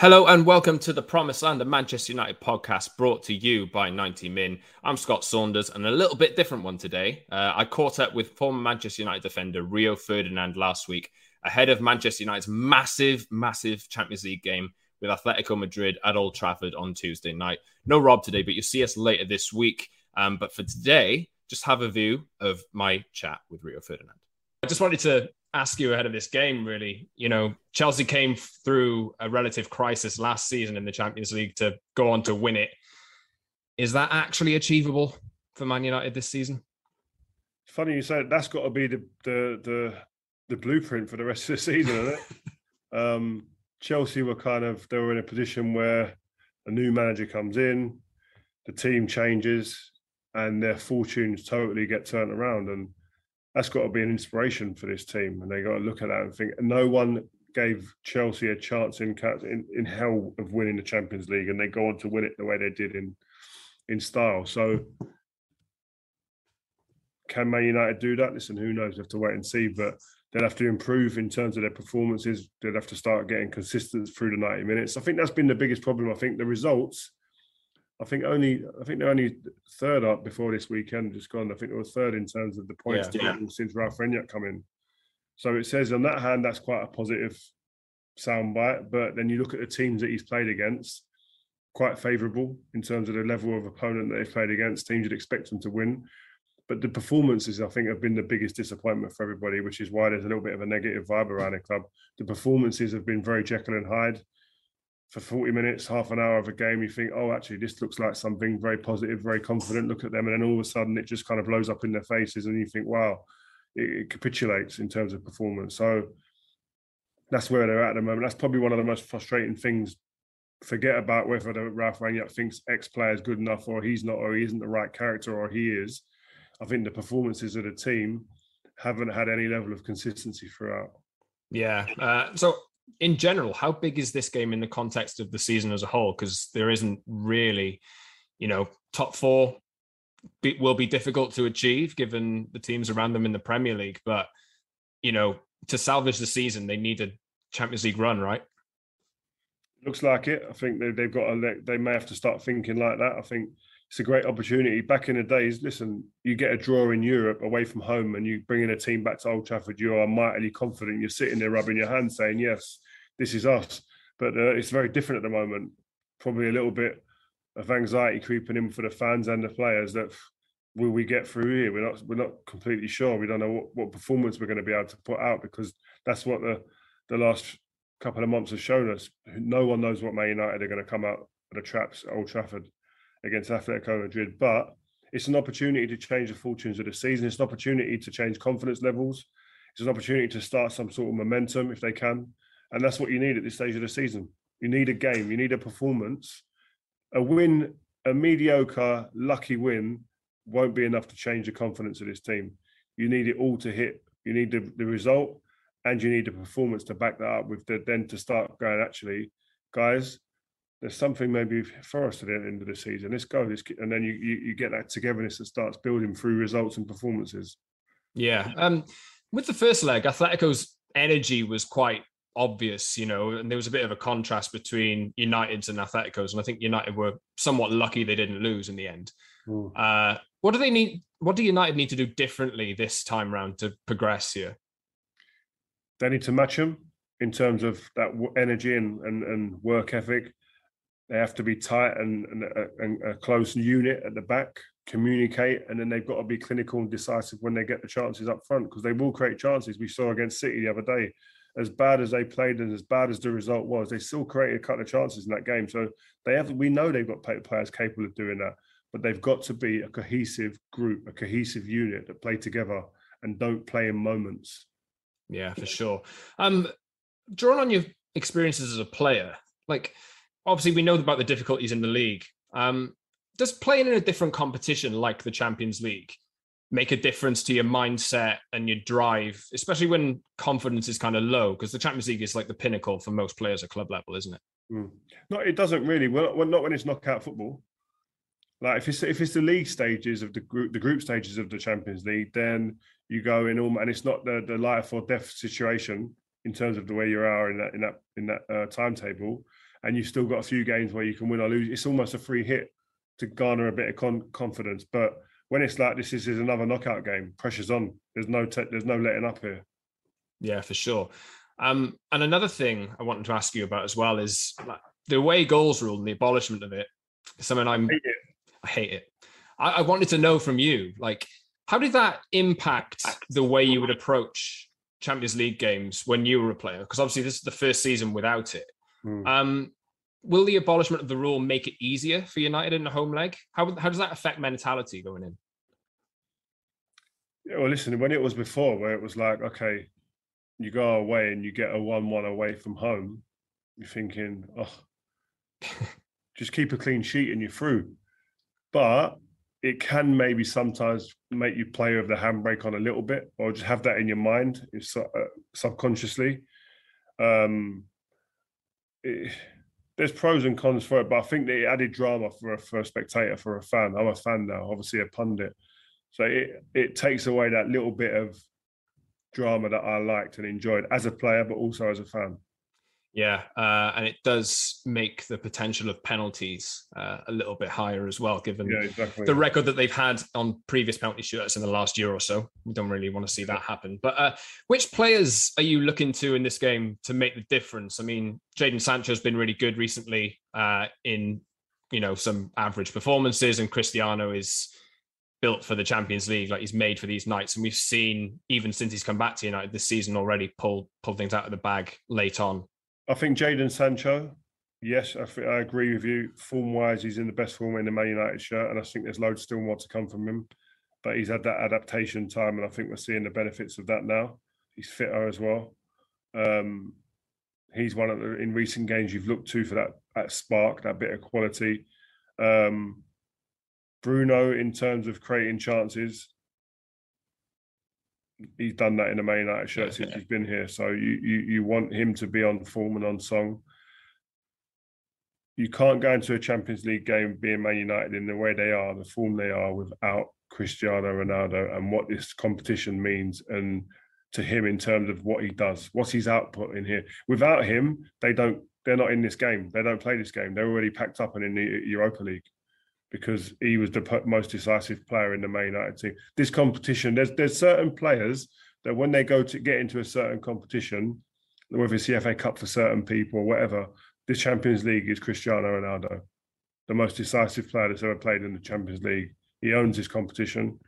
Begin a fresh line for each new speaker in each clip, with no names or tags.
Hello and welcome to the Promised Land of Manchester United podcast brought to you by 90 Min. I'm Scott Saunders and a little bit different one today. Uh, I caught up with former Manchester United defender Rio Ferdinand last week ahead of Manchester United's massive, massive Champions League game with Atletico Madrid at Old Trafford on Tuesday night. No Rob today, but you'll see us later this week. Um, but for today, just have a view of my chat with Rio Ferdinand. I just wanted to ask you ahead of this game, really. You know, Chelsea came through a relative crisis last season in the Champions League to go on to win it. Is that actually achievable for Man United this season?
Funny you say that's got to be the the the, the blueprint for the rest of the season, isn't it? um, Chelsea were kind of they were in a position where a new manager comes in, the team changes, and their fortunes totally get turned around and that's got to be an inspiration for this team, and they got to look at that and think. No one gave Chelsea a chance in in, in hell of winning the Champions League, and they go on to win it the way they did in in style. So, can Man United do that? Listen, who knows? We have to wait and see, but they'll have to improve in terms of their performances. They'll have to start getting consistent through the 90 minutes. I think that's been the biggest problem. I think the results I think only I think they're only third up before this weekend just gone. I think they were third in terms of the points yeah, yeah. since Ralf Rangnick come in. So it says on that hand that's quite a positive soundbite. But then you look at the teams that he's played against, quite favourable in terms of the level of opponent that they've played against. Teams you'd expect them to win. But the performances, I think, have been the biggest disappointment for everybody, which is why there's a little bit of a negative vibe around the club. The performances have been very Jekyll and Hyde for 40 minutes, half an hour of a game, you think, oh, actually, this looks like something very positive, very confident. Look at them. And then all of a sudden, it just kind of blows up in their faces. And you think, wow, it, it capitulates in terms of performance. So that's where they're at at the moment. That's probably one of the most frustrating things. Forget about whether the Ralf Rangnick thinks X player is good enough or he's not, or he isn't the right character or he is. I think the performances of the team haven't had any level of consistency throughout.
Yeah. Uh, so in general, how big is this game in the context of the season as a whole? Because there isn't really, you know, top four be, will be difficult to achieve given the teams around them in the Premier League. But you know, to salvage the season, they need a Champions League run, right?
Looks like it. I think they, they've got to. They may have to start thinking like that. I think it's a great opportunity. Back in the days, listen, you get a draw in Europe away from home and you bring in a team back to Old Trafford, you are mightily confident. You're sitting there rubbing your hands saying, yes, this is us. But uh, it's very different at the moment. Probably a little bit of anxiety creeping in for the fans and the players that will we get through here? We're not we're not completely sure. We don't know what, what performance we're going to be able to put out because that's what the the last couple of months have shown us. No one knows what Man United are going to come out of the traps at Old Trafford against Atletico Madrid. But it's an opportunity to change the fortunes of the season. It's an opportunity to change confidence levels. It's an opportunity to start some sort of momentum if they can. And that's what you need at this stage of the season. You need a game, you need a performance. A win, a mediocre, lucky win won't be enough to change the confidence of this team. You need it all to hit. You need the, the result and you need the performance to back that up with the then to start going, actually, guys, there's something maybe for us at the end of the season. Let's go. Let's and then you, you, you get that togetherness that starts building through results and performances.
Yeah. Um, with the first leg, Atletico's energy was quite obvious, you know, and there was a bit of a contrast between United's and Atletico's, and I think United were somewhat lucky they didn't lose in the end. Mm. Uh, what do they need? What do United need to do differently this time round to progress here?
They need to match them. in terms of that energy and, and, and work ethic. They have to be tight and, and, and a close unit at the back, communicate, and then they've got to be clinical and decisive when they get the chances up front because they will create chances. We saw against City the other day. As bad as they played and as bad as the result was, they still created a couple of chances in that game. So they have. We know they've got players capable of doing that, but they've got to be a cohesive group, a cohesive unit that play together and don't play in moments.
Yeah, for sure. Um, drawing on your experiences as a player, like obviously we know about the difficulties in the league. Um, does playing in a different competition like the Champions League make a difference to your mindset and your drive, especially when confidence is kind of low? Because the Champions League is like the pinnacle for most players at club level, isn't it?
Mm. No, it doesn't really. Well, not when it's knockout football. Like if it's if it's the league stages of the group, the group stages of the Champions League, then you go in all, and it's not the the life or death situation in terms of the way you are in that in that in that uh, timetable, and you've still got a few games where you can win or lose. It's almost a free hit to garner a bit of con- confidence. But when it's like this, this is another knockout game. Pressure's on. There's no te- there's no letting up here.
Yeah, for sure. Um, and another thing I wanted to ask you about as well is like, the away goals rule and the abolishment of it. Something I'm
I hate it.
I hate it. I, I wanted to know from you, like, how did that impact the way you would approach Champions League games when you were a player? Because obviously this is the first season without it.
Mm.
Um, will the abolishment of the rule make it easier for United in the home leg? How how does that affect mentality going in?
Yeah, well, listen, when it was before, where it was like, okay, you go away and you get a one-one away from home, you're thinking, oh, just keep a clean sheet and you're through. But it can maybe sometimes make you play with the handbrake on a little bit, or just have that in your mind, uh, subconsciously. Um, there's pros and cons for it, but I think it added drama for a, for a spectator, for a fan. I'm a fan now, obviously a pundit, so it it takes away that little bit of drama that I liked and enjoyed as a player, but also as a fan.
Yeah, uh, and it does make the potential of penalties uh, a little bit higher as well, given
yeah, exactly.
the record that they've had on previous penalty shootouts in the last year or so. We don't really want to see that happen. But uh, which players are you looking to in this game to make the difference? I mean, Jadon Sancho has been really good recently uh, in you know some average performances, and Cristiano is built for the Champions League. Like he's made for these nights, and we've seen even since he's come back to United this season already pull pull things out of the bag late on.
I think Jadon Sancho, yes, I, I agree with you. Form wise, he's in the best form in the Man United shirt, and I think there's loads still more to come from him. But he's had that adaptation time, and I think we're seeing the benefits of that now. He's fitter as well. Um, he's one of the in recent games you've looked to for that that spark, that bit of quality. Um, Bruno, in terms of creating chances, he's done that in the Man United shirt since he's been here. So you, you you want him to be on form and on song. You can't go into a Champions League game being Man United in the way they are, the form they are, without Cristiano Ronaldo and what this competition means and to him in terms of what he does, what's his output in here. Without him, they don't. They're not in this game. They don't play this game. They're already packed up and in the Europa League because he was the most decisive player in the Man United team. This competition, there's there's certain players that when they go to get into a certain competition, whether it's the FA Cup for certain people or whatever, the Champions League is Cristiano Ronaldo, the most decisive player that's ever played in the Champions League. He owns his competition.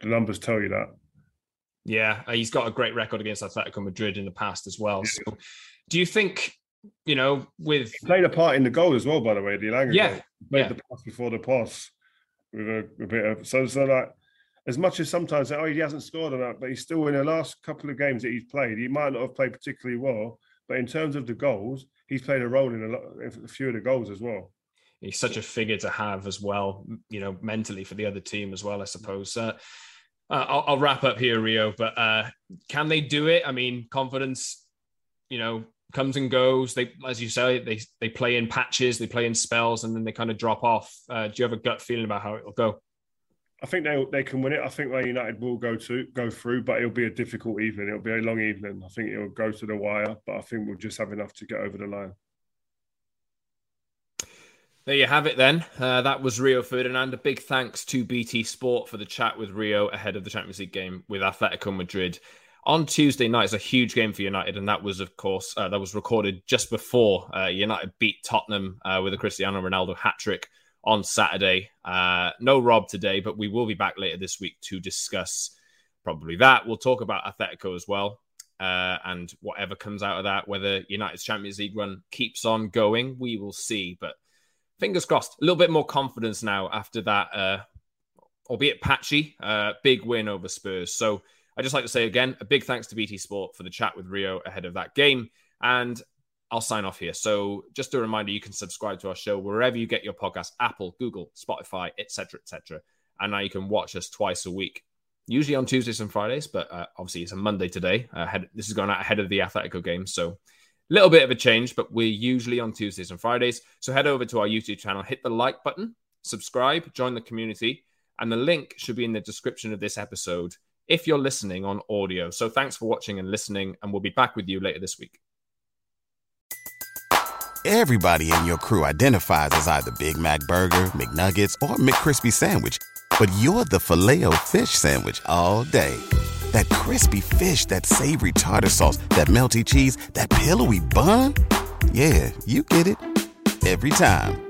The numbers tell you that.
Yeah, uh, he's got a great record against Atletico Madrid in the past as well. So, do you think you know, with
he played a part in the goal as well, by the way. The Elanga
yeah,
goal. Played
yeah.
the pass before the pass with a, a, bit of so so like as much as sometimes oh he hasn't scored on that, but he's still in the last couple of games that he's played. He might not have played particularly well, but in terms of the goals, he's played a role in a, lot, a few of the goals as well.
He's such a figure to have as well, you know, mentally for the other team as well. I suppose. Uh, uh, I'll, I'll, wrap up here, Rio. But uh, can they do it? I mean, confidence. You know, comes and goes. They, as you say, they they play in patches, they play in spells, and then they kind of drop off. Uh, do you have a gut feeling about how it'll go?
I think they they can win it. I think Man United will go to go through, but it'll be a difficult evening. It'll be a long evening. I think it'll go to the wire, but I think we'll just have enough to get over the line.
There you have it then. Uh, that was Rio Ferdinand. A big thanks to BT Sport for the chat with Rio ahead of the Champions League game with Atletico Madrid on Tuesday night is a huge game for United, and that was, of course, uh, that was recorded just before uh, United beat Tottenham uh, with a Cristiano Ronaldo hat trick on Saturday. Uh, no Rob today, but we will be back later this week to discuss probably that. We'll talk about Atletico as well. Uh, and whatever comes out of that, whether United's Champions League run keeps on going, we will see. But fingers crossed, a little bit more confidence now after that, uh, albeit patchy, big win over Spurs. So I just like to say again, a big thanks to BT Sport for the chat with Rio ahead of that game. And I'll sign off here. So just a reminder, you can subscribe to our show wherever you get your podcast, Apple, Google, Spotify, etc., etc. And now you can watch us twice a week, usually on Tuesdays and Fridays, but uh, obviously it's a Monday today. Uh, this is going out ahead of the Atletico game, so a little bit of a change, but we're usually on Tuesdays and Fridays. So head over to our YouTube channel, hit the like button, subscribe, join the community, and the link should be in the description of this episode if you're listening on audio. So thanks for watching and listening, and we'll be back with you later this week.
Everybody in your crew identifies as either Big Mac Burger, McNuggets, or McCrispy Sandwich, but you're the filet fish Sandwich all day. That crispy fish, that savory tartar sauce, that melty cheese, that pillowy bun. Yeah, you get it every time.